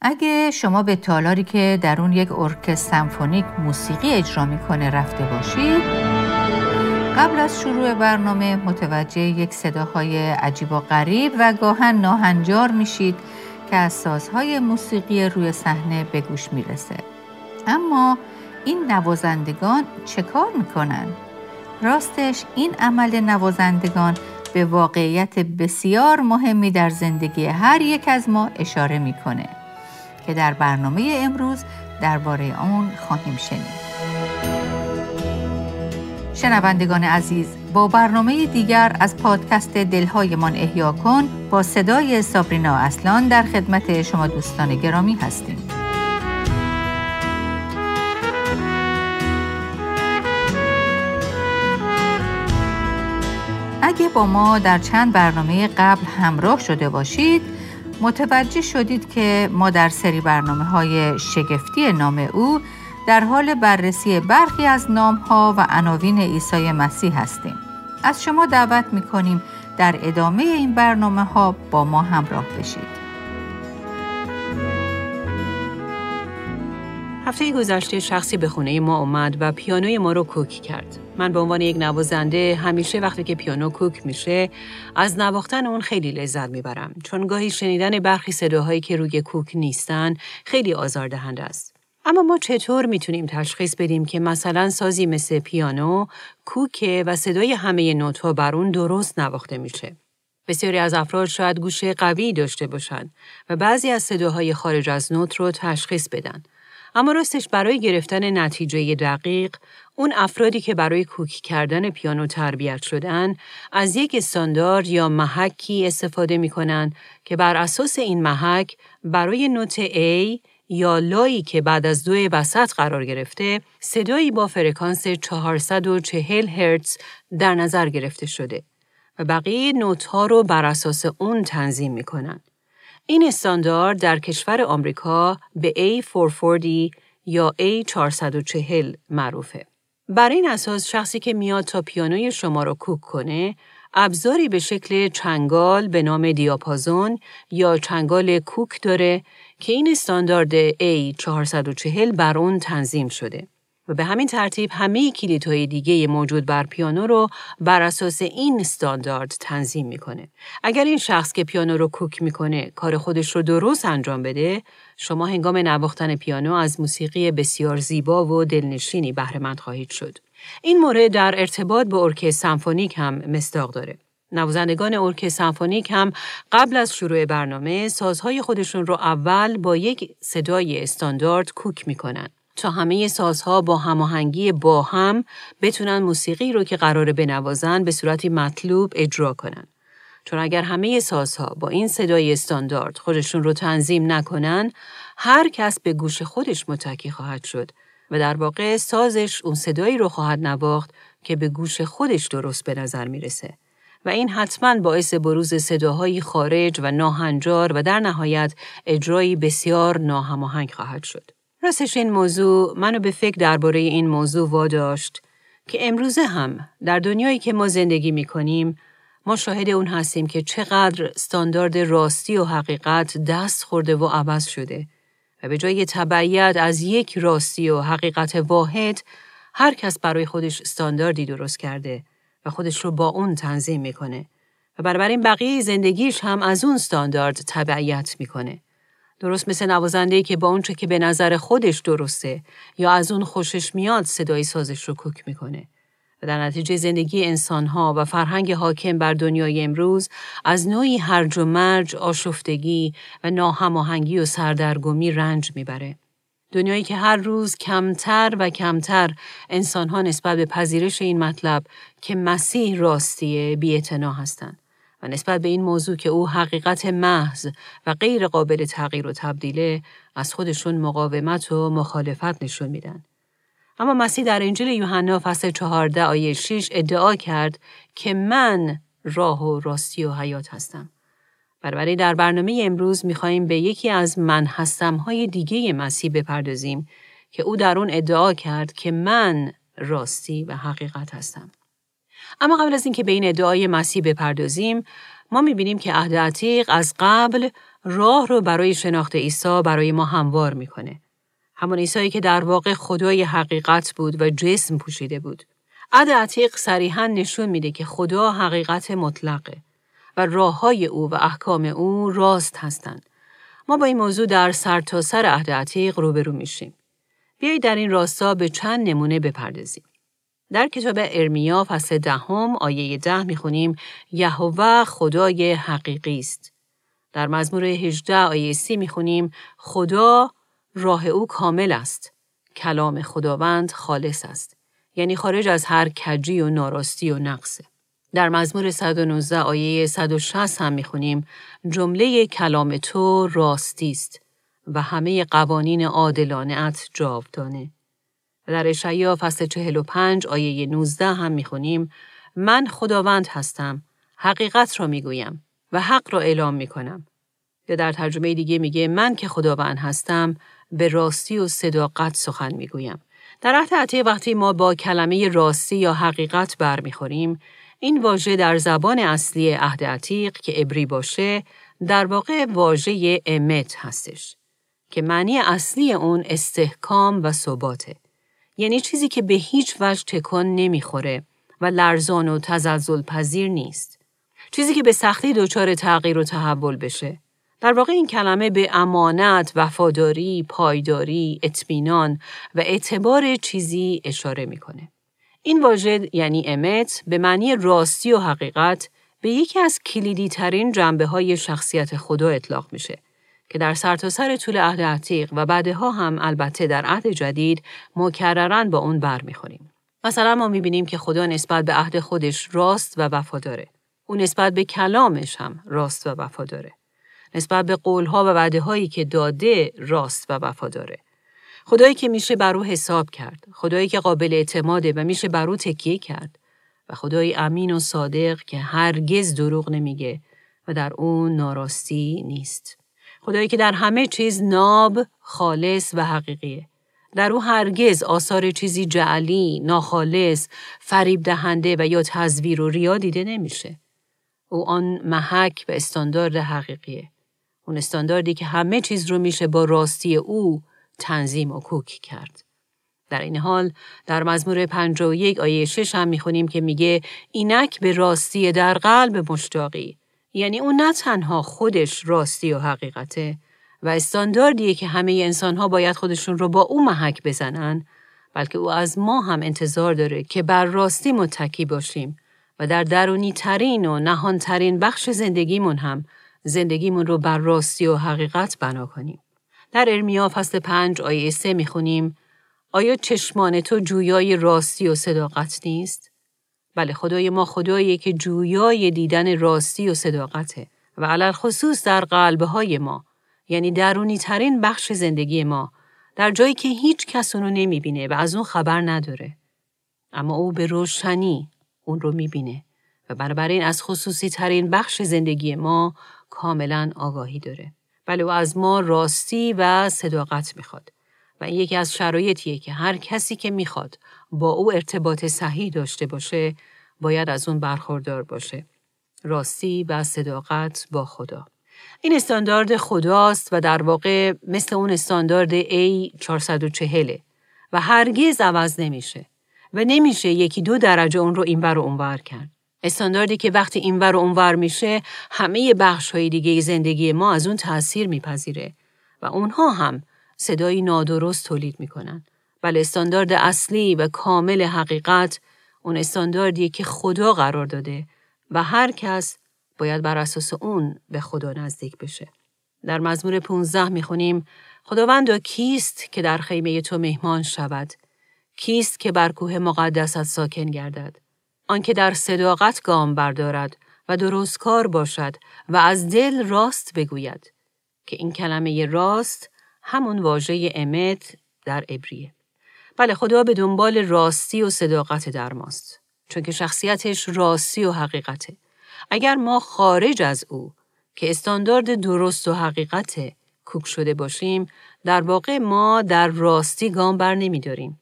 اگه شما به تالاری که در اون یک ارکستر سمفونیک موسیقی اجرا می‌کنه رفته باشید قبل از شروع برنامه متوجه یک صداهای عجیب و غریب و گاهن ناهنجار میشید که از سازهای موسیقی روی صحنه به گوش می‌رسه اما این نوازندگان چه کار می‌کنن؟ راستش این عمل نوازندگان به واقعیت بسیار مهمی در زندگی هر یک از ما اشاره می‌کنه که در برنامه امروز درباره آن خواهیم شنید. شنوندگان عزیز با برنامه دیگر از پادکست دلهایمان احیا کن با صدای سابرینا اصلان در خدمت شما دوستان گرامی هستیم. اگه با ما در چند برنامه قبل همراه شده باشید متوجه شدید که ما در سری برنامه های شگفتی نام او در حال بررسی برخی از نامها و عناوین عیسی مسیح هستیم. از شما دعوت می کنیم در ادامه این برنامه ها با ما همراه بشید. هفته گذشته شخصی به خونه ما اومد و پیانوی ما رو کوک کرد. من به عنوان یک نوازنده همیشه وقتی که پیانو کوک میشه از نواختن اون خیلی لذت می‌برم چون گاهی شنیدن برخی صداهایی که روی کوک نیستن خیلی آزاردهنده است. اما ما چطور می‌تونیم تشخیص بدیم که مثلا سازی مثل پیانو کوکه و صدای همه نوت‌ها بر اون درست نواخته میشه؟ بسیاری از افراد شاید گوشه قوی داشته باشند و بعضی از صداهای خارج از نوت رو تشخیص بدن. اما راستش برای گرفتن نتیجه دقیق اون افرادی که برای کوک کردن پیانو تربیت شدن از یک استاندارد یا محکی استفاده می که بر اساس این محک برای نوت A یا لایی که بعد از دوی وسط قرار گرفته صدایی با فرکانس 440 هرتز در نظر گرفته شده و بقیه نوت ها رو بر اساس اون تنظیم می کنن. این استاندارد در کشور آمریکا به A440 یا A440 معروفه. بر این اساس شخصی که میاد تا پیانوی شما رو کوک کنه، ابزاری به شکل چنگال به نام دیاپازون یا چنگال کوک داره که این استاندارد A440 بر اون تنظیم شده. و به همین ترتیب همه کلیدهای دیگه موجود بر پیانو رو بر اساس این استاندارد تنظیم می‌کنه. اگر این شخص که پیانو رو کوک می‌کنه کار خودش رو درست انجام بده، شما هنگام نواختن پیانو از موسیقی بسیار زیبا و دلنشینی بهره خواهید شد. این مورد در ارتباط با ارکستر سمفونیک هم مصداق داره. نوازندگان ارکستر سمفونیک هم قبل از شروع برنامه سازهای خودشون رو اول با یک صدای استاندارد کوک می‌کنن. تا همه سازها با هماهنگی با هم بتونن موسیقی رو که قراره بنوازن به صورتی مطلوب اجرا کنن. چون اگر همه سازها با این صدای استاندارد خودشون رو تنظیم نکنن، هر کس به گوش خودش متکی خواهد شد و در واقع سازش اون صدایی رو خواهد نواخت که به گوش خودش درست به نظر می‌رسه. و این حتما باعث بروز صداهایی خارج و ناهنجار و در نهایت اجرایی بسیار ناهماهنگ خواهد شد. راستش این موضوع منو به فکر درباره این موضوع واداشت که امروزه هم در دنیایی که ما زندگی می کنیم ما شاهد اون هستیم که چقدر استاندارد راستی و حقیقت دست خورده و عوض شده و به جای تبعیت از یک راستی و حقیقت واحد هر کس برای خودش استانداردی درست کرده و خودش رو با اون تنظیم می‌کنه و بنابراین بقیه زندگیش هم از اون استاندارد تبعیت می‌کنه. درست مثل نوازنده که با اونچه که به نظر خودش درسته یا از اون خوشش میاد صدای سازش رو کوک می‌کنه. و در نتیجه زندگی انسانها و فرهنگ حاکم بر دنیای امروز از نوعی هرج و مرج، آشفتگی و ناهماهنگی و سردرگمی رنج می‌بره. دنیایی که هر روز کمتر و کمتر انسانها نسبت به پذیرش این مطلب که مسیح راستیه بی هستند. نسبت به این موضوع که او حقیقت محض و غیر قابل تغییر و تبدیله از خودشون مقاومت و مخالفت نشون میدن. اما مسیح در انجیل یوحنا فصل 14 آیه 6 ادعا کرد که من راه و راستی و حیات هستم. بنابراین در برنامه امروز میخواییم به یکی از من هستم های دیگه مسیح بپردازیم که او در اون ادعا کرد که من راستی و حقیقت هستم. اما قبل از اینکه به این ادعای مسیح بپردازیم ما می‌بینیم که عهد عتیق از قبل راه رو برای شناخت عیسی برای ما هموار می‌کنه. همون عیسی که در واقع خدای حقیقت بود و جسم پوشیده بود. عد عتیق صریحا نشون میده که خدا حقیقت مطلقه و راه های او و احکام او راست هستند. ما با این موضوع در سرتاسر سر عهد عتیق روبرو میشیم. بیایید در این راستا به چند نمونه بپردازیم. در کتاب ارمیا فصل دهم آیه ده می‌خونیم یهوه خدای حقیقی است. در مزمور 18 آیه سی می‌خونیم خدا راه او کامل است. کلام خداوند خالص است. یعنی خارج از هر کجی و ناراستی و نقصه. در مزمور 119 آیه 160 هم می‌خونیم جمله کلام تو راستی است و همه قوانین عادلانه ات جاودانه. و در اشعیا فصل 45 آیه 19 هم می‌خونیم من خداوند هستم حقیقت را می‌گویم و حق را اعلام می‌کنم. یا در ترجمه دیگه میگه من که خداوند هستم به راستی و صداقت سخن می‌گویم. در عهد عتیق وقتی ما با کلمه راستی یا حقیقت برمیخوریم این واژه در زبان اصلی عهد عتیق که عبری باشه در واقع واژه امت هستش که معنی اصلی اون استحکام و ثباته. یعنی چیزی که به هیچ وجه تکان نمی‌خوره و لرزان و تزلزل پذیر نیست. چیزی که به سختی دچار تغییر و تحول بشه. در واقع این کلمه به امانت، وفاداری، پایداری، اطمینان و اعتبار چیزی اشاره می‌کنه. این واژه یعنی امت به معنی راستی و حقیقت به یکی از کلیدی ترین جنبه های شخصیت خدا اطلاق میشه که در سرتاسر سر طول عهد عتیق و بعدها هم البته در عهد جدید مکررن با اون برمیخوریم. مثلا ما می‌بینیم که خدا نسبت به عهد خودش راست و وفاداره. او نسبت به کلامش هم راست و وفاداره. نسبت به قولها و وعده هایی که داده راست و وفاداره. خدایی که میشه بر او حساب کرد. خدایی که قابل اعتماده و میشه بر او تکیه کرد. و خدای امین و صادق که هرگز دروغ نمیگه و در اون ناراستی نیست. خدایی که در همه چیز ناب، خالص و حقیقیه. در او هرگز آثار چیزی جعلی، ناخالص، فریب دهنده و یا تزویر و ریا دیده نمیشه. او آن محک و استاندارد حقیقیه. اون استانداردی که همه چیز رو میشه با راستی او تنظیم و کوک کرد. در این حال در مزمور 51 آیه 6 هم می‌خونیم که میگه اینک به راستی در قلب مشتاقی یعنی اون نه تنها خودش راستی و حقیقته و استانداردیه که همه انسان ها باید خودشون رو با او محک بزنن بلکه او از ما هم انتظار داره که بر راستی متکی باشیم و در درونی ترین و نهان ترین بخش زندگیمون هم زندگیمون رو بر راستی و حقیقت بنا کنیم. در ارمیا فصل پنج آیه سه می‌خونیم آیا چشمان تو جویای راستی و صداقت نیست؟ بله خدای ما خدایی که جویای دیدن راستی و صداقته و علال خصوص در قلبه های ما یعنی درونی ترین بخش زندگی ما در جایی که هیچ کس اونو نمی‌بینه و از اون خبر نداره. اما او به روشنی اون رو می‌بینه و بنابراین از خصوصی ترین بخش زندگی ما کاملا آگاهی داره. بله او از ما راستی و صداقت می‌خواد و یکی از شرایطیه که هر کسی که می‌خواد با او ارتباط صحیح داشته باشه باید از اون برخوردار باشه. راستی و صداقت با خدا. این استاندارد خداست و در واقع مثل اون استاندارد A440 و هرگز عوض نمیشه و نمیشه یکی دو درجه اون رو اینور و اونور کرد. استانداردی که وقتی اینور و اونور میشه همه بخش های دیگه زندگی ما از اون تاثیر میپذیره و اونها هم صدایی نادرست تولید می‌کنن. ولی استاندارد اصلی و کامل حقیقت اون استانداردیه که خدا قرار داده و هر کس باید بر اساس اون به خدا نزدیک بشه. در مزمور 15 می‌خونیم خداوندا کیست که در خیمه تو مهمان شود؟ کیست که بر کوه مقدست ساکن گردد؟ آنکه در صداقت گام بردارد و درست کار باشد و از دل راست بگوید که این کلمه راست همون واژه امت در عبریه. بله خدا به دنبال راستی و صداقت در ماست. چون که شخصیتش راستی و حقیقته. اگر ما خارج از او که استاندارد درست و حقیقت کوک شده باشیم در واقع ما در راستی گام بر نمی داریم.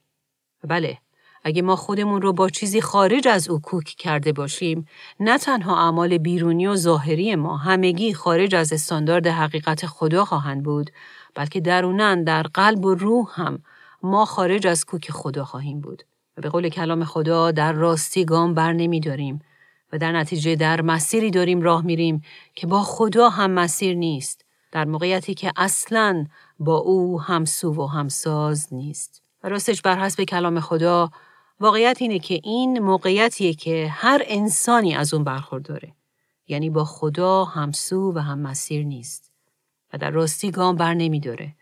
بله اگه ما خودمون رو با چیزی خارج از او کوک کرده باشیم نه تنها اعمال بیرونی و ظاهری ما همگی خارج از استاندارد حقیقت خدا خواهند بود بلکه درونن در قلب و روح هم ما خارج از کوک خدا خواهیم بود و به قول کلام خدا در راستی گام بر نمی داریم و در نتیجه در مسیری داریم راه میریم که با خدا هم مسیر نیست در موقعیتی که اصلا با او همسو و همساز نیست. و راستش بر حسب کلام خدا واقعیت اینه که این موقعیتیه که هر انسانی از اون برخورداره یعنی با خدا همسو و هم مسیر نیست و در راستی گام بر نمیداره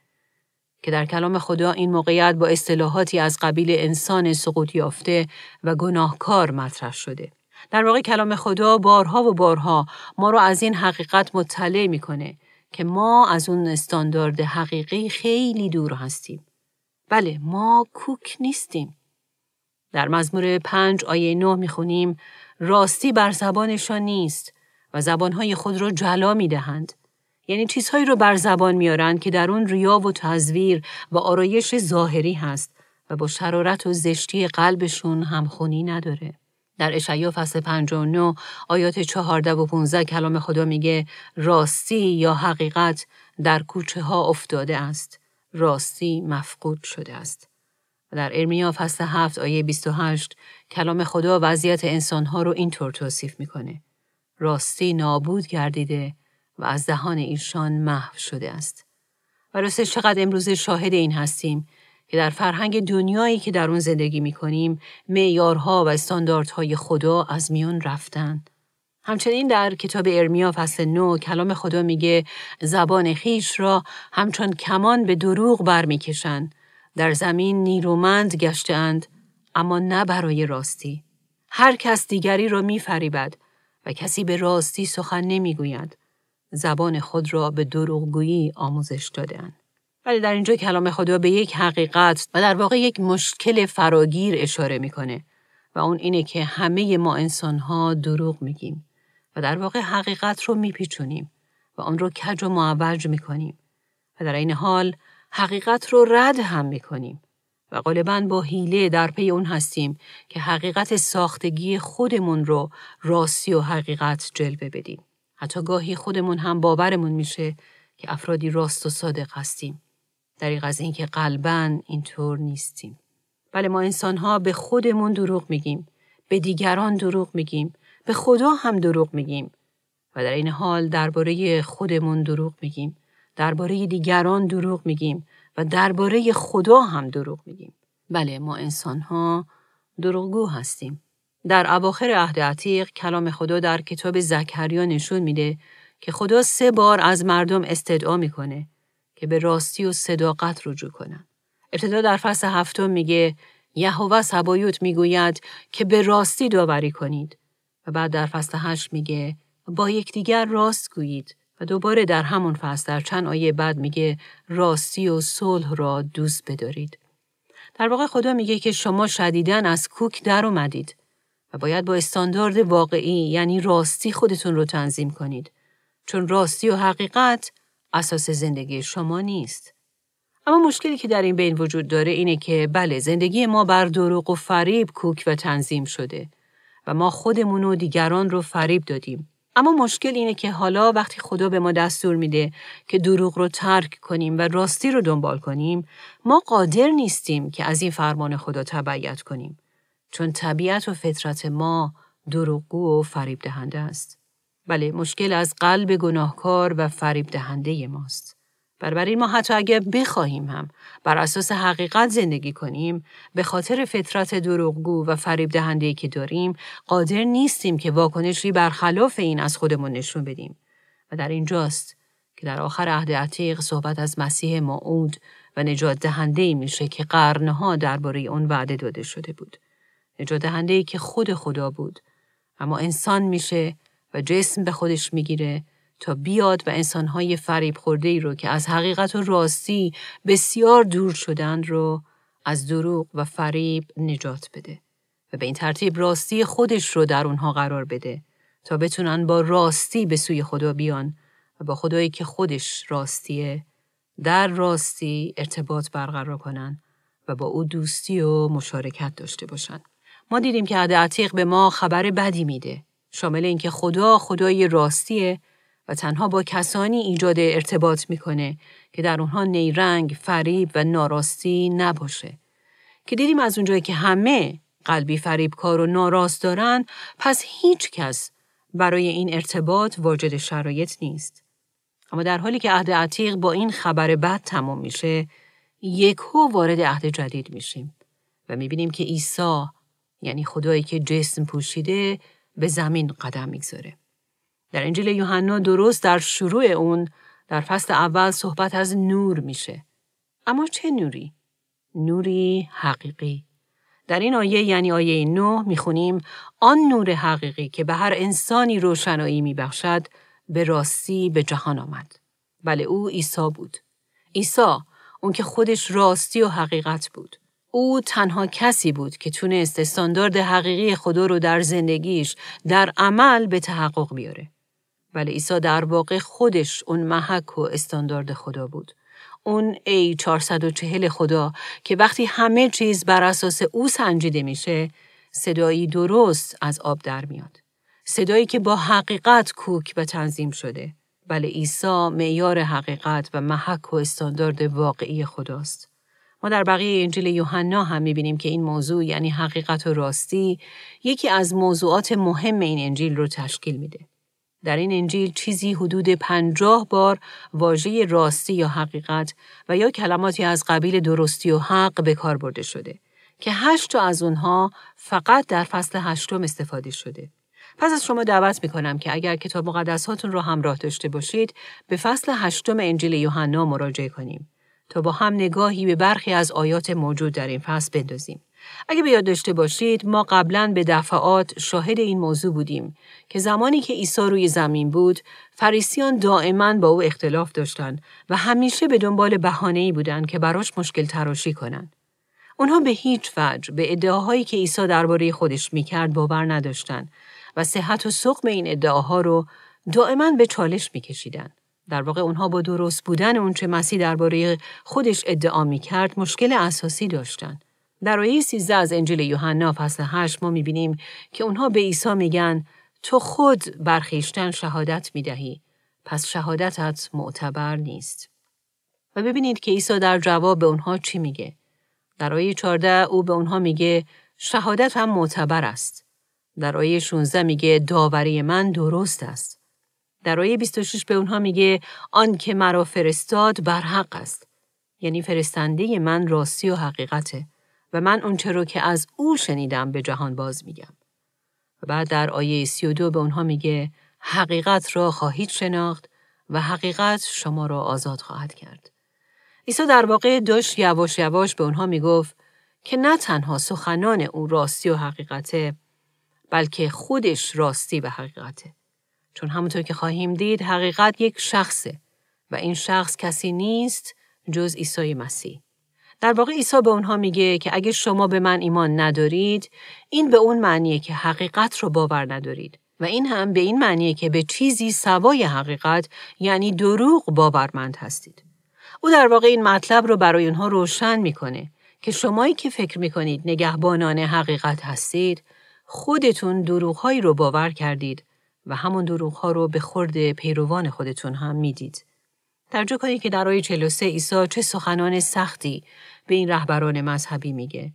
که در کلام خدا این موقعیت با اصطلاحاتی از قبیل انسان سقوط یافته و گناهکار مطرح شده. در واقع کلام خدا بارها و بارها ما رو از این حقیقت مطلع می‌کنه که ما از اون استاندارد حقیقی خیلی دور هستیم. بله ما کوک نیستیم. در مزمور پنج آیه نه می‌خونیم راستی بر زبانشان نیست و زبانهای خود را جلا می‌دهند. یعنی چیزهایی رو بر زبان میارن که در اون ریا و تزویر و آرایش ظاهری هست و با شرارت و زشتی قلبشون همخونی نداره. در اشعیا فصل 59 آیات 14 و 15 کلام خدا میگه راستی یا حقیقت در کوچه ها افتاده است. راستی مفقود شده است. و در ارمیا فصل 7 آیه 28 کلام خدا وضعیت انسانها رو اینطور توصیف می‌کنه. راستی نابود گردیده و از دهان ایشان محو شده است. و راستش چقدر امروز شاهد این هستیم که در فرهنگ دنیایی که در اون زندگی می کنیم معیارها و استانداردهای خدا از میان رفتن. همچنین در کتاب ارمیا فصل نو کلام خدا میگه زبان خیش را همچون کمان به دروغ برمیکشند در زمین نیرومند گشتهاند اما نه برای راستی هر کس دیگری را میفریبد و کسی به راستی سخن نمی‌گوید زبان خود را به دروغگویی آموزش دادن. ولی در اینجا کلام خدا به یک حقیقت و در واقع یک مشکل فراگیر اشاره می‌کنه و اون اینه که همه ما انسان ها دروغ میگیم و در واقع حقیقت رو میپیچونیم و آن رو کج و معوج می‌کنیم و در این حال حقیقت رو رد هم می‌کنیم و غالبا با حیله در پی اون هستیم که حقیقت ساختگی خودمون رو راستی و حقیقت جلوه بدیم. حتی گاهی خودمون هم باورمون میشه که افرادی راست و صادق هستیم. دریق از اینکه قلبا اینطور نیستیم. بله ما انسانها به خودمون دروغ میگیم. به دیگران دروغ میگیم. به خدا هم دروغ میگیم. و در این حال درباره خودمون دروغ میگیم. درباره دیگران دروغ میگیم و درباره خدا هم دروغ میگیم. بله ما انسانها دروغگو هستیم. در اواخر عهد عتیق کلام خدا در کتاب زکریا نشون میده که خدا سه بار از مردم استدعا می‌کنه که به راستی و صداقت رجوع کنن. ابتدا در فصل هفتم میگه یهوه سبایوت می‌گوید که به راستی داوری کنید و بعد در فصل هشت میگه با یکدیگر راست گویید و دوباره در همون فصل در چند آیه بعد میگه راستی و صلح را دوست بدارید. در واقع خدا میگه که شما شدیدن از کوک در اومدید و باید با استاندارد واقعی یعنی راستی خودتون رو تنظیم کنید. چون راستی و حقیقت اساس زندگی شما نیست. اما مشکلی که در این بین وجود داره اینه که بله زندگی ما بر دروغ و فریب کوک و تنظیم شده و ما خودمون و دیگران رو فریب دادیم. اما مشکل اینه که حالا وقتی خدا به ما دستور میده که دروغ رو ترک کنیم و راستی رو دنبال کنیم ما قادر نیستیم که از این فرمان خدا تبعیت کنیم. چون طبیعت و فطرت ما دروغگو و فریب دهنده است. بله مشکل از قلب گناهکار و فریب دهنده ماست. بنابراین ما حتی اگر بخواهیم هم بر اساس حقیقت زندگی کنیم به خاطر فطرت دروغگو و فریب دهنده که داریم قادر نیستیم که واکنشی برخلاف این از خودمون نشون بدیم و در اینجاست که در آخر عهد عتیق صحبت از مسیح معود و نجات دهنده میشه که قرنها درباره اون وعده داده شده بود. نجات دهنده که خود خدا بود اما انسان میشه و جسم به خودش می‌گیره تا بیاد و انسانهای فریب خورده ای رو که از حقیقت و راستی بسیار دور شدن رو از دروغ و فریب نجات بده و به این ترتیب راستی خودش رو در اونها قرار بده تا بتونن با راستی به سوی خدا بیان و با خدایی که خودش راستیه در راستی ارتباط برقرار کنن و با او دوستی و مشارکت داشته باشند. ما دیدیم که عهد عتیق به ما خبر بدی میده. شامل اینکه خدا خدای راستیه و تنها با کسانی ایجاد ارتباط می‌کنه که در اونها نیرنگ، فریب و ناراستی نباشه. که دیدیم از اونجایی که همه قلبی فریبکار و ناراست دارن پس هیچ کس برای این ارتباط واجد شرایط نیست. اما در حالی که عهد عتیق با این خبر بد تمام میشه یکو وارد عهد جدید میشیم و می‌بینیم که عیسی یعنی خدایی که جسم پوشیده به زمین قدم می‌گذاره. در انجیل یوحنا درست در شروع اون در فصل اول صحبت از نور میشه. اما چه نوری؟ نوری حقیقی. در این آیه یعنی آیه 9 می‌خونیم آن نور حقیقی که به هر انسانی روشنایی میبخشد به راستی به جهان آمد. بله او عیسی بود. عیسی اون که خودش راستی و حقیقت بود. او تنها کسی بود که تونست استاندارد حقیقی خدا رو در زندگیش در عمل به تحقق بیاره. ولی عیسی در واقع خودش اون محک و استاندارد خدا بود. اون ای 440 خدا که وقتی همه چیز بر اساس او سنجیده میشه صدایی درست از آب در میاد. صدایی که با حقیقت کوک و تنظیم شده. بله عیسی معیار حقیقت و محک و استاندارد واقعی خداست. ما در بقیه انجیل یوحنا هم می‌بینیم که این موضوع یعنی حقیقت و راستی یکی از موضوعات مهم این انجیل رو تشکیل میده. در این انجیل چیزی حدود پنجاه بار واژه راستی یا حقیقت و یا کلماتی از قبیل درستی و حق به کار برده شده که هشت از اونها فقط در فصل هشتم استفاده شده. پس از شما دعوت می کنم که اگر کتاب مقدساتون رو همراه داشته باشید به فصل هشتم انجیل یوحنا مراجعه کنیم تا با هم نگاهی به برخی از آیات موجود در این فصل بندازیم. اگه به یاد داشته باشید ما قبلا به دفعات شاهد این موضوع بودیم که زمانی که عیسی روی زمین بود فریسیان دائما با او اختلاف داشتند و همیشه به دنبال بهانه‌ای بودند که براش مشکل تراشی کنند. اونها به هیچ وجه به ادعاهایی که عیسی درباره خودش می‌کرد باور نداشتند و صحت و سقم این ادعاها رو دائما به چالش میکشیدند. در واقع اونها با درست بودن اونچه مسیح درباره خودش ادعا می‌کرد مشکل اساسی داشتند. در آیه 13 از انجیل یوحنا فصل 8 ما می‌بینیم که اونها به عیسی میگن تو خود برخیشتن شهادت می‌دهی پس شهادتت معتبر نیست. و ببینید که عیسی در جواب به اونها چی میگه. در آیه 14 او به اونها میگه شهادت هم معتبر است. در آیه 16 میگه داوری من درست است. در آیه 26 به اونها میگه آن که مرا فرستاد بر حق است. یعنی فرستنده من راستی و حقیقته. و من اونچه رو که از او شنیدم به جهان باز میگم. و بعد در آیه 32 به اونها میگه حقیقت را خواهید شناخت و حقیقت شما را آزاد خواهد کرد. عیسی در واقع داشت یواش یواش به اونها می‌گفت که نه تنها سخنان او راستی و حقیقته بلکه خودش راستی و حقیقته. چون همونطور که خواهیم دید حقیقت یک شخصه و این شخص کسی نیست جز عیسی مسیح. در واقع عیسی به اونها میگه که اگه شما به من ایمان ندارید این به اون معنیه که حقیقت رو باور ندارید و این هم به این معنیه که به چیزی سوای حقیقت یعنی دروغ باورمند هستید. او در واقع این مطلب رو برای اونها روشن می‌کنه که شمایی که فکر می‌کنید نگهبانان حقیقت هستید خودتون دروغهایی رو باور کردید و همون دروغها رو به خورد پیروان خودتون هم می‌دید. توجه کنید که در آیه 43 عیسی چه سخنان سختی به این رهبران مذهبی میگه.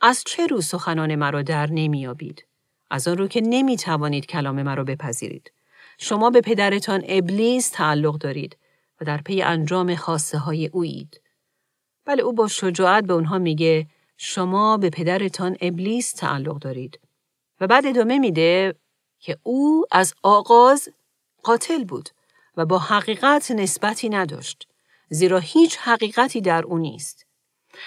از چه رو سخنان مرا در نمیابید؟ از آن رو که نمی توانید کلام مرا بپذیرید. شما به پدرتان ابلیس تعلق دارید و در پی انجام خواسته های اویید. بله او با شجاعت به اونها میگه شما به پدرتان ابلیس تعلق دارید. و بعد ادامه میده که او از آغاز قاتل بود و با حقیقت نسبتی نداشت. زیرا هیچ حقیقتی در او نیست.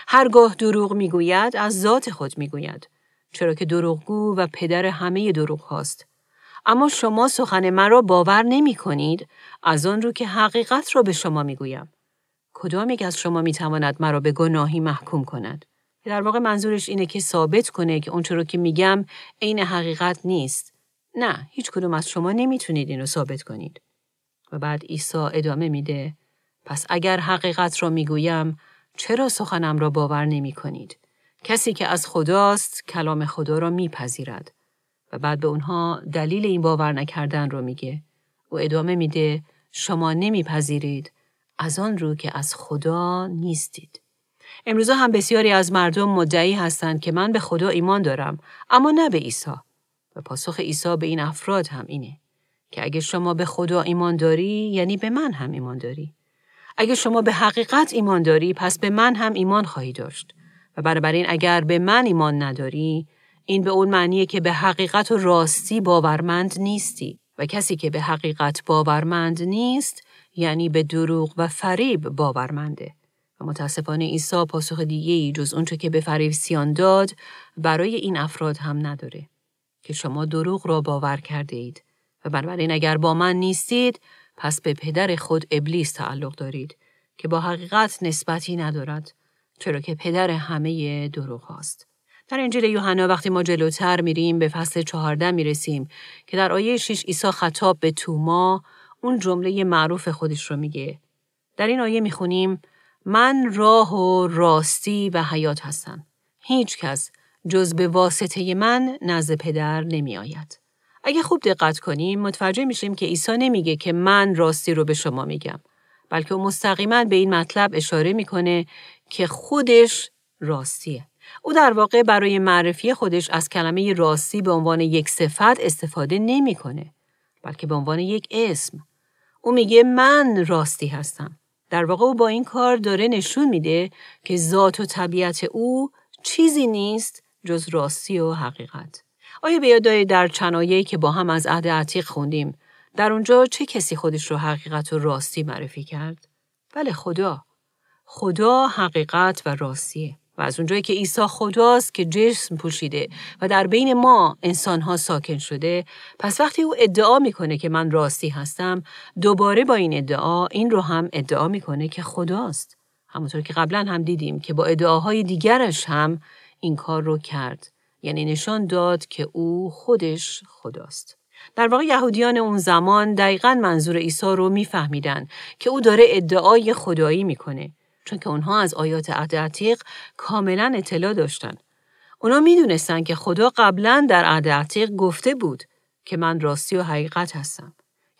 هرگاه دروغ می‌گوید از ذات خود می‌گوید چرا که دروغگو و پدر همه دروغ هاست. اما شما سخن مرا باور نمی کنید از آن رو که حقیقت را به شما می‌گویم. کدام یک از شما می‌تواند مرا به گناهی محکوم کند؟ در واقع منظورش اینه که ثابت کنه که اون رو که میگم عین حقیقت نیست. نه، هیچ کدوم از شما نمی‌تونید اینو ثابت کنید. و بعد عیسی ادامه میده پس اگر حقیقت را می‌گویم چرا سخنم را باور نمی کنید؟ کسی که از خداست کلام خدا را میپذیرد و بعد به اونها دلیل این باور نکردن رو میگه. او ادامه میده شما نمیپذیرید از آن رو که از خدا نیستید. امروزا هم بسیاری از مردم مدعی هستند که من به خدا ایمان دارم اما نه به عیسی. و پاسخ عیسی به این افراد هم اینه که اگه شما به خدا ایمان داری یعنی به من هم ایمان داری. اگه شما به حقیقت ایمان داری پس به من هم ایمان خواهی داشت. و بنابراین اگر به من ایمان نداری این به اون معنیه که به حقیقت و راستی باورمند نیستی و کسی که به حقیقت باورمند نیست یعنی به دروغ و فریب باورمنده و متاسفانه عیسی پاسخ دیگه ای جز اونچه که به فریب سیان داد برای این افراد هم نداره که شما دروغ را باور کرده اید و بنابراین اگر با من نیستید پس به پدر خود ابلیس تعلق دارید که با حقیقت نسبتی ندارد چرا که پدر همه دروغ هاست. در انجیل یوحنا وقتی ما جلوتر میریم به فصل چهارده می‌رسیم که در آیه 6 عیسی خطاب به توما اون جمله معروف خودش رو میگه. در این آیه می‌خونیم من راه و راستی و حیات هستم. هیچ کس جز به واسطه من نزد پدر نمی آید. اگه خوب دقت کنیم متوجه میشیم که عیسی نمیگه که من راستی رو به شما میگم بلکه او مستقیما به این مطلب اشاره می‌کنه که خودش راستیه. او در واقع برای معرفی خودش از کلمه راستی به عنوان یک صفت استفاده نمی‌کنه بلکه به عنوان یک اسم. او میگه من راستی هستم. در واقع او با این کار داره نشون میده که ذات و طبیعت او چیزی نیست جز راستی و حقیقت. آیا به یاد در چنایه که با هم از عهد عتیق خوندیم در اونجا چه کسی خودش رو حقیقت و راستی معرفی کرد؟ بله خدا. خدا حقیقت و راستیه. و از اونجایی که عیسی خداست که جسم پوشیده و در بین ما انسانها ساکن شده پس وقتی او ادعا می‌کنه که من راستی هستم دوباره با این ادعا این رو هم ادعا می‌کنه که خداست همونطور که قبلا هم دیدیم که با ادعاهای دیگرش هم این کار رو کرد یعنی نشان داد که او خودش خداست در واقع یهودیان اون زمان دقیقا منظور عیسی رو میفهمیدن که او داره ادعای خدایی می‌کنه چون که اونها از آیات عهد عتیق کاملا اطلاع داشتن. اونا می‌دونستن که خدا قبلا در عهد عتیق گفته بود که من راستی و حقیقت هستم.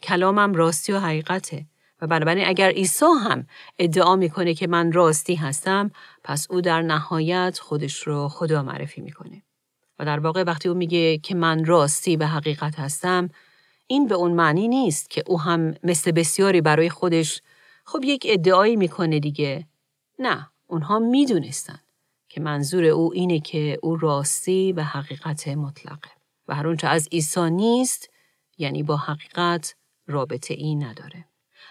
کلامم راستی و حقیقته. و بنابراین اگر عیسی هم ادعا می‌کنه که من راستی هستم پس او در نهایت خودش رو خدا معرفی می‌کنه. و در واقع وقتی او میگه که من راستی و حقیقت هستم این به اون معنی نیست که او هم مثل بسیاری برای خودش خب یک ادعایی می‌کنه دیگه نه، اونها می‌دونستن که منظور او اینه که او راستی و حقیقت مطلقه و هر اونچه از عیسی نیست یعنی با حقیقت رابطه ای نداره.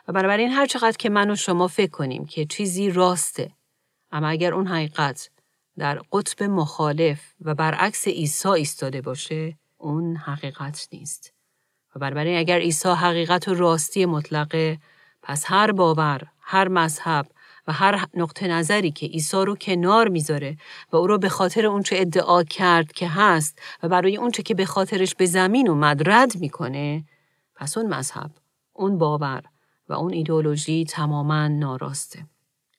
و بنابراین هر چقدر که من و شما فکر کنیم که چیزی راسته اما اگر اون حقیقت در قطب مخالف و برعکس عیسی ایستاده باشه اون حقیقت نیست. و بنابراین اگر عیسی حقیقت و راستی مطلقه پس هر باور، هر مذهب و هر نقطه نظری که عیسی رو کنار می‌ذاره و او رو به خاطر اونچه ادعا کرد که هست و برای اونچه که به خاطرش به زمین اومد رد می‌کنه پس اون مذهب اون باور و اون ایدولوژی تماما ناراسته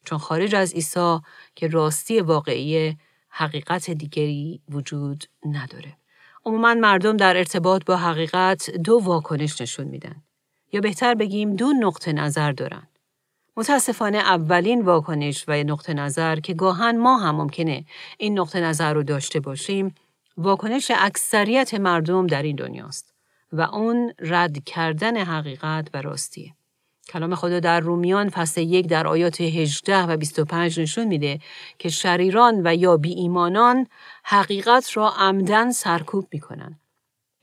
چون خارج از عیسی که راستی واقعی حقیقت دیگری وجود نداره. عموما مردم در ارتباط با حقیقت دو واکنش نشون میدن. یا بهتر بگیم دو نقطه نظر دارن. متاسفانه اولین واکنش و نقطه نظر که گاهن ما هم ممکنه این نقطه نظر رو داشته باشیم واکنش اکثریت مردم در این دنیاست و اون رد کردن حقیقت و راستیه. کلام خدا در رومیان فصل یک در آیات 18 و 25 نشون میده که شریران و یا بی ایمانان حقیقت را عمدن سرکوب می‌کنن.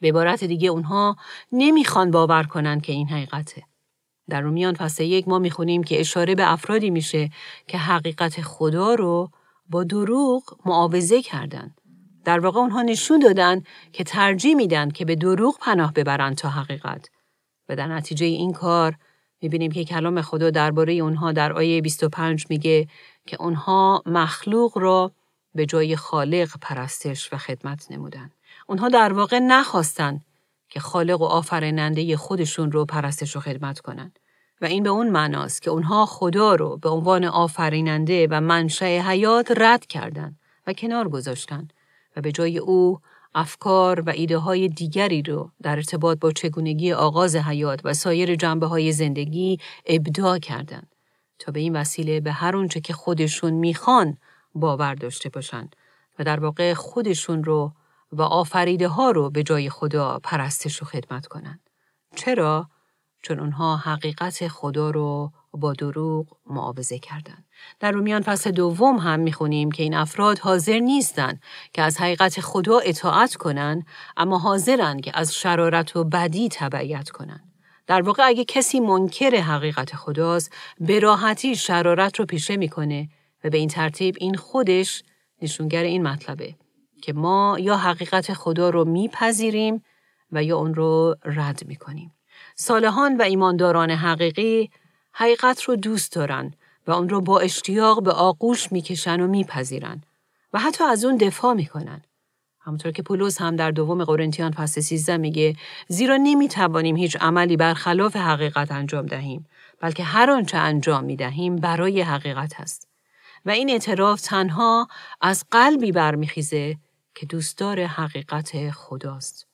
به عبارت دیگه اونها نمی‌خوان باور کنن که این حقیقته. در رومیان فصل یک ما می‌خونیم که اشاره به افرادی میشه که حقیقت خدا رو با دروغ معاوضه کردن. در واقع اونها نشون دادن که ترجیح میدن که به دروغ پناه ببرند تا حقیقت. و در نتیجه این کار می‌بینیم که کلام خدا درباره اونها در آیه 25 میگه که اونها مخلوق را به جای خالق پرستش و خدمت نمودن. اونها در واقع نخواستن که خالق و آفریننده خودشون رو پرستش و خدمت کنند. و این به اون معناست که اونها خدا رو به عنوان آفریننده و منشأ حیات رد کردند و کنار گذاشتن و به جای او افکار و ایده های دیگری رو در ارتباط با چگونگی آغاز حیات و سایر جنبه های زندگی ابداع کردند تا به این وسیله به هر اونچه که خودشون می‌خوان باور داشته باشن و در واقع خودشون رو و آفریده ها رو به جای خدا پرستش و خدمت کنند. چرا؟ چون اونها حقیقت خدا رو با دروغ معاوضه کردند. در رومیان فصل دوم هم می‌خونیم که این افراد حاضر نیستند که از حقیقت خدا اطاعت کنند اما حاضرند که از شرارت و بدی تبعیت کنند. در واقع اگه کسی منکر حقیقت خداست به راحتی شرارت رو پیشه می‌کنه و به این ترتیب این خودش نشونگر این مطلبه که ما یا حقیقت خدا رو میپذیریم و یا اون رو رد می‌کنیم. صالحان و ایمانداران حقیقی حقیقت رو دوست دارن و اون رو با اشتیاق به آغوش می‌کشن و میپذیرن و حتی از اون دفاع می‌کنن. همونطور که پولس هم در دوم قرنتیان فصل 13 میگه زیرا نمی‌توانیم هیچ عملی برخلاف حقیقت انجام دهیم بلکه هر آنچه انجام می‌دهیم برای حقیقت هست و این اعتراف تنها از قلبی برمیخیزه که دوستدار حقیقت خداست.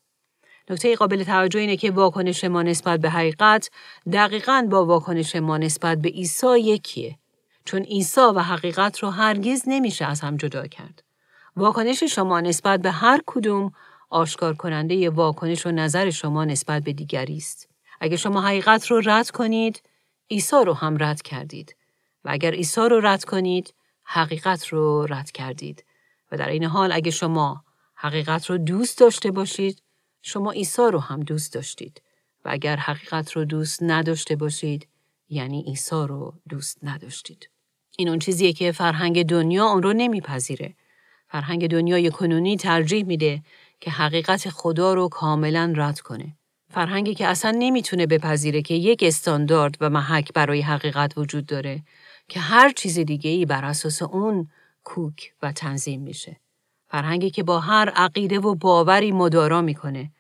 نکته قابل توجه اینه که واکنش ما نسبت به حقیقت دقیقا با واکنش ما نسبت به عیسی یکیه. چون عیسی و حقیقت رو هرگز نمیشه از هم جدا کرد. واکنش شما نسبت به هر کدوم آشکار کننده ی واکنش و نظر شما نسبت به دیگری است. اگر شما حقیقت رو رد کنید، عیسی رو هم رد کردید. و اگر عیسی رو رد کنید، حقیقت رو رد کردید. و در این حال اگه شما حقیقت رو دوست داشته باشید، شما عیسی رو هم دوست داشتید. و اگر حقیقت رو دوست نداشته باشید، یعنی عیسی رو دوست نداشتید. این اون چیزیه که فرهنگ دنیا اون رو نمیپذیره. فرهنگ دنیای کنونی ترجیح میده که حقیقت خدا رو کاملا رد کنه. فرهنگی که اصلا نمی‌تونه بپذیره که یک استاندارد و محک برای حقیقت وجود داره که هر چیز دیگه ای بر اساس اون کوک و تنظیم میشه. فرهنگی که با هر عقیده و باوری مدارا می‌کنه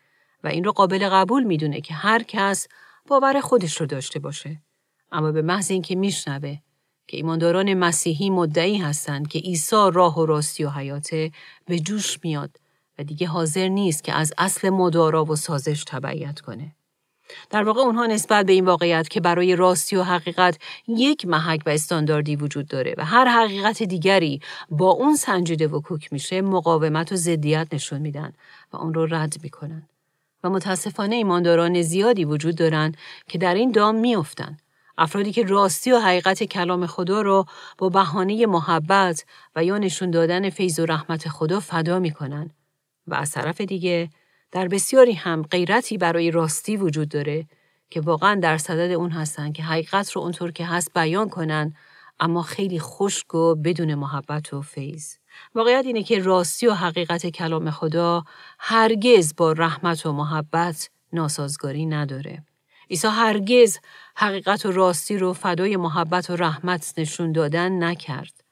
و این رو قابل قبول می‌دونه که هر کس باور خودش رو داشته باشه. اما به محض اینکه میشنوه که ایمانداران مسیحی مدعی هستند که عیسی راه و راستی و حیاته به جوش میاد و دیگه حاضر نیست که از اصل مدارا و سازش تبعیت کنه. در واقع اونها نسبت به این واقعیت که برای راستی و حقیقت یک محک و استانداردی وجود داره و هر حقیقت دیگری با اون سنجیده و کوک میشه مقاومت و ضدیت نشون میدن و اون رو رد می‌کنن و متاسفانه ایمانداران زیادی وجود دارن که در این دام میافتند افرادی که راستی و حقیقت کلام خدا را با بهانه محبت و یا نشون دادن فیض و رحمت خدا فدا می کنن. و از طرف دیگه در بسیاری هم غیرتی برای راستی وجود داره که واقعا در صدد اون هستن که حقیقت رو اونطور که هست بیان کنن اما خیلی خشک و بدون محبت و فیض. واقعیت اینه که راستی و حقیقت کلام خدا هرگز با رحمت و محبت ناسازگاری نداره. عیسی هرگز حقیقت و راستی رو فدای محبت و رحمت نشون دادن نکرد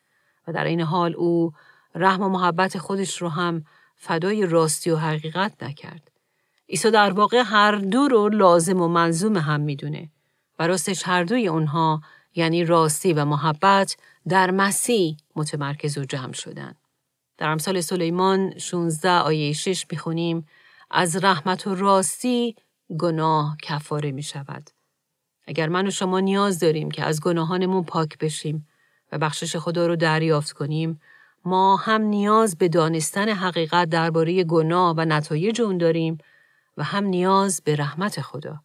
و در این حال او رحم و محبت خودش رو هم فدای راستی و حقیقت نکرد. عیسی در واقع هر دو رو لازم و منظوم هم می‌دونه و راستش هر دوی اونها یعنی راستی و محبت در مسیح متمرکز و جمع شدن. در امثال سلیمان 16 آیه 6 می‌خونیم از رحمت و راستی گناه کفاره می شود. اگر من و شما نیاز داریم که از گناهانمون پاک بشیم و بخشش خدا رو دریافت کنیم، ما هم نیاز به دانستن حقیقت درباره گناه و نتایج اون داریم و هم نیاز به رحمت خدا.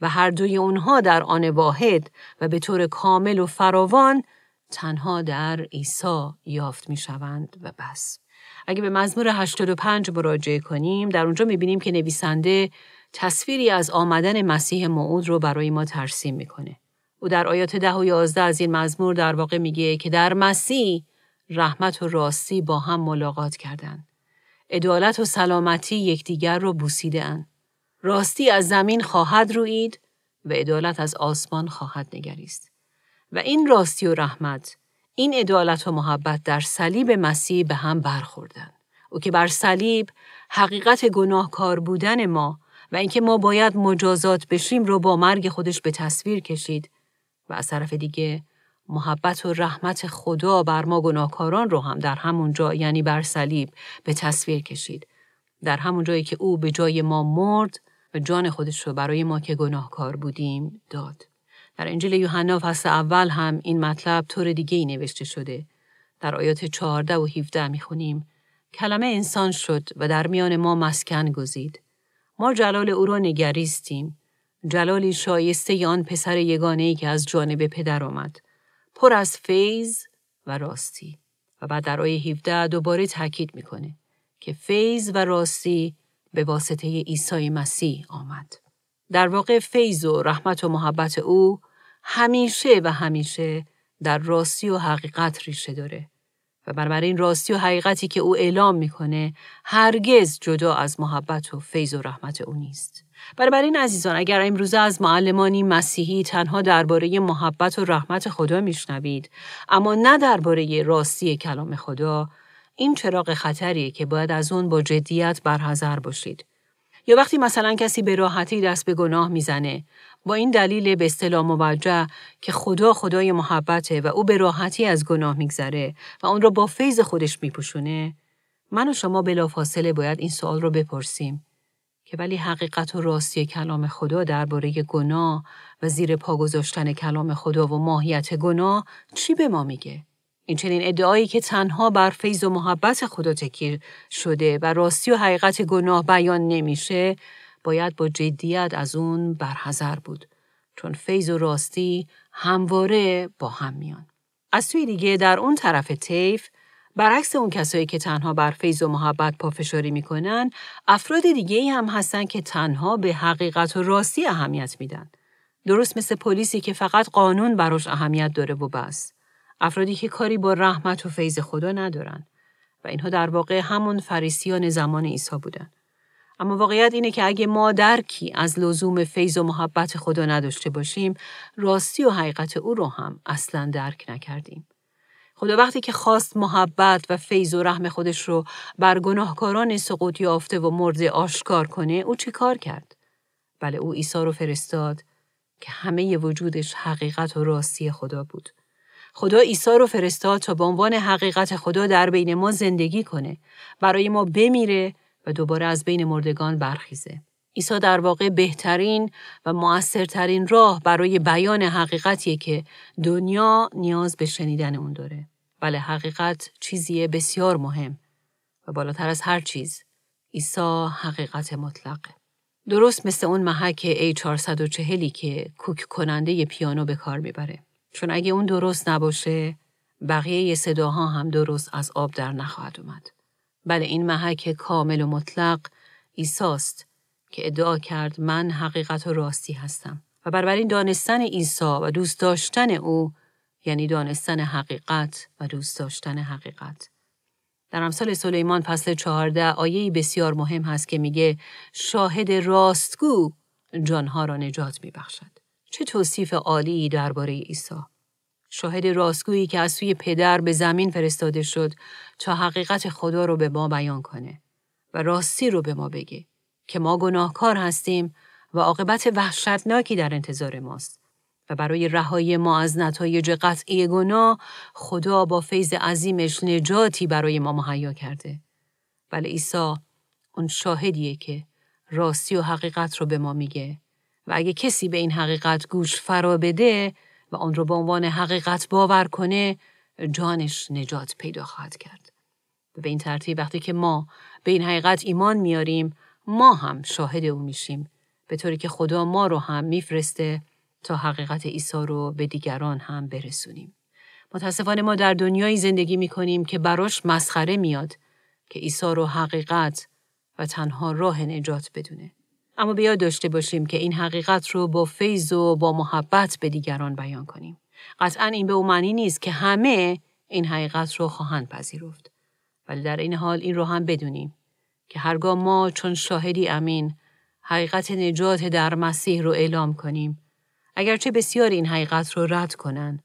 و هر دوی اونها در آن واحد و به طور کامل و فراوان تنها در عیسی یافت می شوند و بس. اگه به مزمور 85 مراجعه کنیم در اونجا می بینیم که نویسنده تصویری از آمدن مسیح موعود رو برای ما ترسیم می‌کنه. او در آیات ده و یازده از این مزمور در واقع میگه که در مسیح رحمت و راستی با هم ملاقات کردند. عدالت و سلامتی یکدیگر رو بوسیدن. راستی از زمین خواهد روید و عدالت از آسمان خواهد نگریست. و این راستی و رحمت، این عدالت و محبت در صلیب مسیح به هم برخوردن. او که بر صلیب حقیقت گناهکار بودن ما و اینکه ما باید مجازات بشیم رو با مرگ خودش به تصویر کشید و از طرف دیگه محبت و رحمت خدا بر ما گناهکاران رو هم در همون جا یعنی بر صلیب به تصویر کشید. در همون جایی که او به جای ما مرد و جان خودش رو برای ما که گناهکار بودیم داد. در انجیل یوحنا فصل اول هم این مطلب طور دیگه ای نوشته شده. در آیات 14 و 17 می‌خونیم کلمه انسان شد و در میان ما مسکن گزید. ما جلال او را نگریستیم. جلالی شایسته آن پسر یگانه ای که از جانب پدر آمد. پر از فیض و راستی. و بعد در آیه 17 دوباره تاکید می‌کنه که فیض و راستی به واسطه عیسی مسیح آمد. در واقع فیض و رحمت و محبت او همیشه و همیشه در راستی و حقیقت ریشه داره. و بنابراین راستی و حقیقتی که او اعلام می‌کنه هرگز جدا از محبت و فیض و رحمت او نیست. بنابراین عزیزان اگر امروزه از معلمانی مسیحی تنها درباره محبت و رحمت خدا میشنوید اما نه درباره راستی کلام خدا این چراغ خطریه که باید از اون با جدیت برحذر باشید. یا وقتی مثلا کسی به راحتی دست به گناه می‌زنه با این دلیل به اصطلاح موجه که خدا خدای محبته و او به راحتی از گناه میگذره و اون را با فیض خودش میپوشونه من و شما بلافاصله باید این سوال رو بپرسیم که ولی حقیقت و راستی کلام خدا درباره گناه و زیر پا گذاشتن کلام خدا و ماهیت گناه چی به ما میگه؟ این چنین ادعایی که تنها بر فیض و محبت خدا تکیر شده و راستی و حقیقت گناه بیان نمیشه باید با جدیت از اون برحضر بود چون فیض و راستی همواره با هم میان. از توی دیگه در اون طرف طیف برعکس اون کسایی که تنها بر فیض و محبت پافشاری می‌کنن افراد دیگه ای هم هستن که تنها به حقیقت و راستی اهمیت میدن. درست مثل پلیسی که فقط قانون براش اهمیت داره و بس. افرادی که کاری با رحمت و فیض خدا ندارن و اینها در واقع همون فریسیان زمان عیسی بودن. اما واقعیت اینه که اگه ما درکی از لزوم فیض و محبت خدا نداشته باشیم، راستی و حقیقت او رو هم اصلا درک نکردیم. خدا وقتی که خواست محبت و فیض و رحم خودش رو بر گناهکاران سقوط یافته و مرده آشکار کنه، او چه کار کرد؟ بله او عیسی رو فرستاد که همه وجودش حقیقت و راستی خدا بود. خدا عیسی رو فرستاد تا به عنوان حقیقت خدا در بین ما زندگی کنه، برای ما بمیره و دوباره از بین مردگان برخیزه. عیسی در واقع بهترین و موثرترین راه برای بیان حقیقتیه که دنیا نیاز به شنیدن اون داره. بله حقیقت چیزیه بسیار مهم و بالاتر از هر چیز عیسی حقیقت مطلقه. درست مثل اون محک A440 که کوک کننده پیانو به کار می‌بره. چون اگه اون درست نباشه بقیه صداها هم درست از آب در نخواهد اومد. بله این محک کامل و مطلق ایساست که ادعا کرد من حقیقت و راستی هستم و بنابراین دانستن عیسی و دوست داشتن او یعنی دانستن حقیقت و دوست داشتن حقیقت در امثال سلیمان فصل چهارده آیه بسیار مهم هست که میگه شاهد راستگو جانها را نجات میبخشد. چه توصیف عالی درباره عیسی. شاهد راستگویی که از سوی پدر به زمین فرستاده شد تا حقیقت خدا رو به ما بیان کنه و راستی رو به ما بگه که ما گناهکار هستیم و عاقبت وحشتناکی در انتظار ماست و برای رهایی ما از نتایج قطعی گناه خدا با فیض عظیمش نجاتی برای ما مهیا کرده. ولی عیسی اون شاهدیه که راستی و حقیقت رو به ما میگه و اگه کسی به این حقیقت گوش فرا بده و آن رو به عنوان حقیقت باور کنه جانش نجات پیدا خواهد کرد. و به این ترتیب وقتی که ما به این حقیقت ایمان میاریم ما هم شاهد او میشیم به طوری که خدا ما رو هم میفرسته تا حقیقت عیسی رو به دیگران هم برسونیم. متاسفانه ما در دنیایی زندگی می‌کنیم که براش مسخره میاد که عیسی رو حقیقت و تنها راه نجات بدونه. اما بیا داشته باشیم که این حقیقت رو با فیض و با محبت به دیگران بیان کنیم. قطعا این به او معنی نیست که همه این حقیقت رو خواهند پذیرفت. ولی در این حال این رو هم بدونیم که هرگاه ما چون شاهدی امین حقیقت نجات در مسیح رو اعلام کنیم اگرچه بسیار این حقیقت رو رد کنن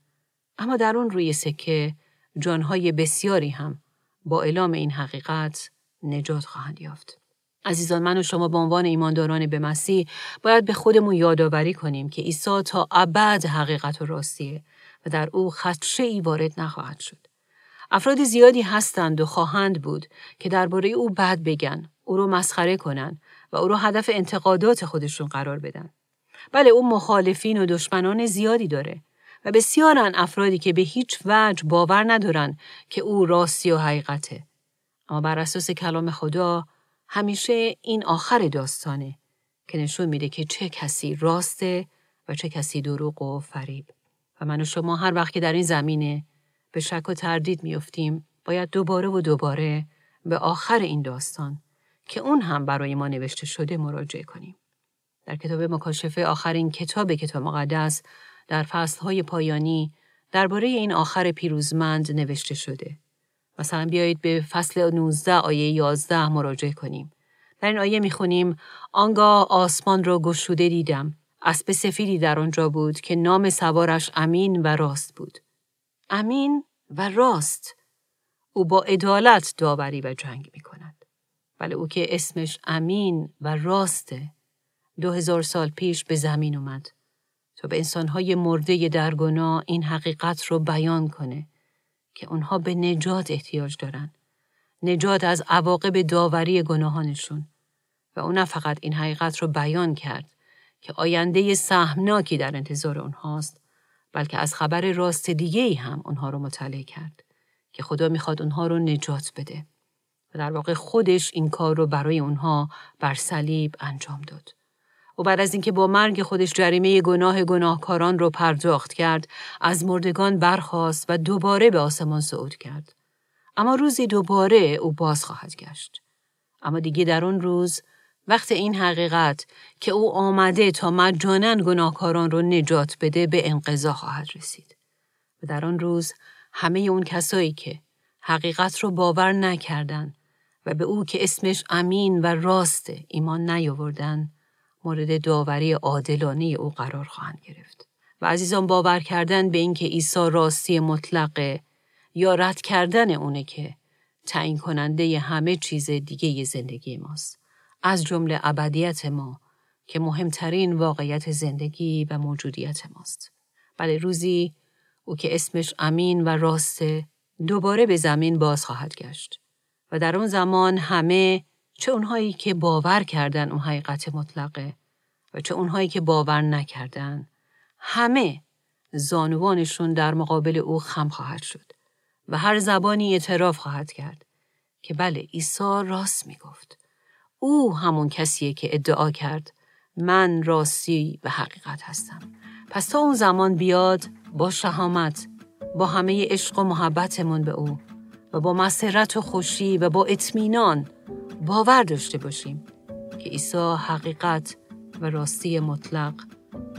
اما در اون روی سکه جانهای بسیاری هم با اعلام این حقیقت نجات خواهند یافت. عزیزان من و شما به عنوان ایمانداران به مسیح باید به خودمون یادآوری کنیم که عیسی تا ابد حقیقت و راستیه و در او خدشه ای وارد نخواهد شد. افراد زیادی هستند و خواهند بود که درباره او بد بگن، او رو مسخره کنند و او رو هدف انتقادات خودشون قرار بدن. بله او مخالفین و دشمنان زیادی داره و بسیارن افرادی که به هیچ وجه باور ندارن که او راستی و حقیقته. اما بر اساس کلام خدا همیشه این آخر داستانه که نشون میده که چه کسی راسته و چه کسی دروغ و فریب. و من و شما هر وقت که در این زمینه به شک و تردید میفتیم باید دوباره و دوباره به آخر این داستان که اون هم برای ما نوشته شده مراجعه کنیم. در کتاب مکاشفه آخرین کتاب کتاب مقدس در فصلهای پایانی درباره این آخر پیروزمند نوشته شده. مثلا بیایید به فصل 19 آیه 11 مراجعه کنیم. در این آیه می‌خونیم آنگاه آسمان را گشوده دیدم. اسب سفیدی در آنجا بود که نام سوارش امین و راست بود. امین و راست. او با عدالت داوری و جنگ می کند. بله او که اسمش امین و راسته. دو هزار سال پیش به زمین اومد تا به انسانهای مرده در گناه این حقیقت رو بیان کنه که اونها به نجات احتیاج دارن. نجات از عواقب داوری گناهانشون. و اون نه فقط این حقیقت رو بیان کرد که آینده سهمناکی در انتظار اونهاست بلکه از خبر راست دیگه ای هم اونها رو مطالعه کرد که خدا می‌خواد اونها رو نجات بده و در واقع خودش این کار رو برای اونها بر صلیب انجام داد. و بعد از اینکه با مرگ خودش جریمه گناه گناهکاران رو پرداخت کرد از مردگان برخاست و دوباره به آسمان صعود کرد. اما روزی دوباره او باز خواهد گشت. اما دیگه در اون روز وقت این حقیقت که او آمده تا مجانا گناهکاران رو نجات بده به انقضا خواهد رسید. و در آن روز همه اون کسایی که حقیقت رو باور نکردن و به او که اسمش امین و راست ایمان نیاوردن مورد داوری عادلانه او قرار خواهند گرفت. و عزیزان باور کردن به اینکه عیسی راستی مطلقه یا رد کردن اونه که تعیین کننده همه چیز دیگه زندگی ماست. از جمله ابدیت ما که مهمترین واقعیت زندگی و موجودیت ماست. بله روزی او که اسمش امین و راسته دوباره به زمین باز خواهد گشت و در اون زمان همه چه اونهایی که باور کردن اون حقیقت مطلقه و چه اونهایی که باور نکردن. همه زانوانشون در مقابل او خم خواهد شد و هر زبانی اعتراف خواهد کرد که بله عیسی راست می‌گفت. او همون کسیه که ادعا کرد من راستی و حقیقت هستم. پس تا اون زمان بیاد با شهامت با همه عشق و محبتمون به او و با مسرت و خوشی و با اطمینان باور داشته باشیم که عیسی حقیقت و راستی مطلق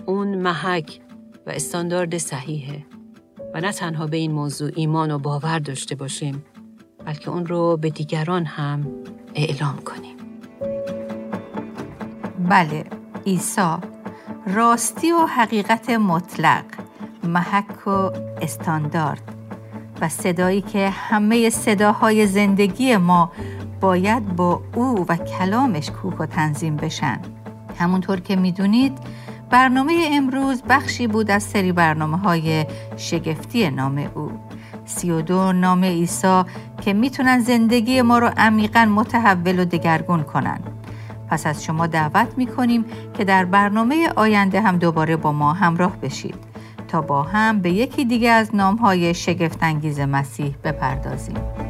اون محک و استاندارد صحیحه و نه تنها به این موضوع ایمان و باور داشته باشیم بلکه اون رو به دیگران هم اعلام کنیم. بله عیسی راستی و حقیقت مطلق محک و استاندارد و صدایی که همه صداهای زندگی ما باید با او و کلامش کوه و تنظیم بشن. همونطور که می‌دونید برنامه امروز بخشی بود از سری برنامه های شگفتی نام او. سی و دو نام عیسی که می‌تونن زندگی ما رو عمیقا متحول و دگرگون کنن. پس از شما دعوت می‌کنیم که در برنامه آینده هم دوباره با ما همراه بشید تا با هم به یکی دیگه از نام های شگفتانگیز مسیح بپردازیم.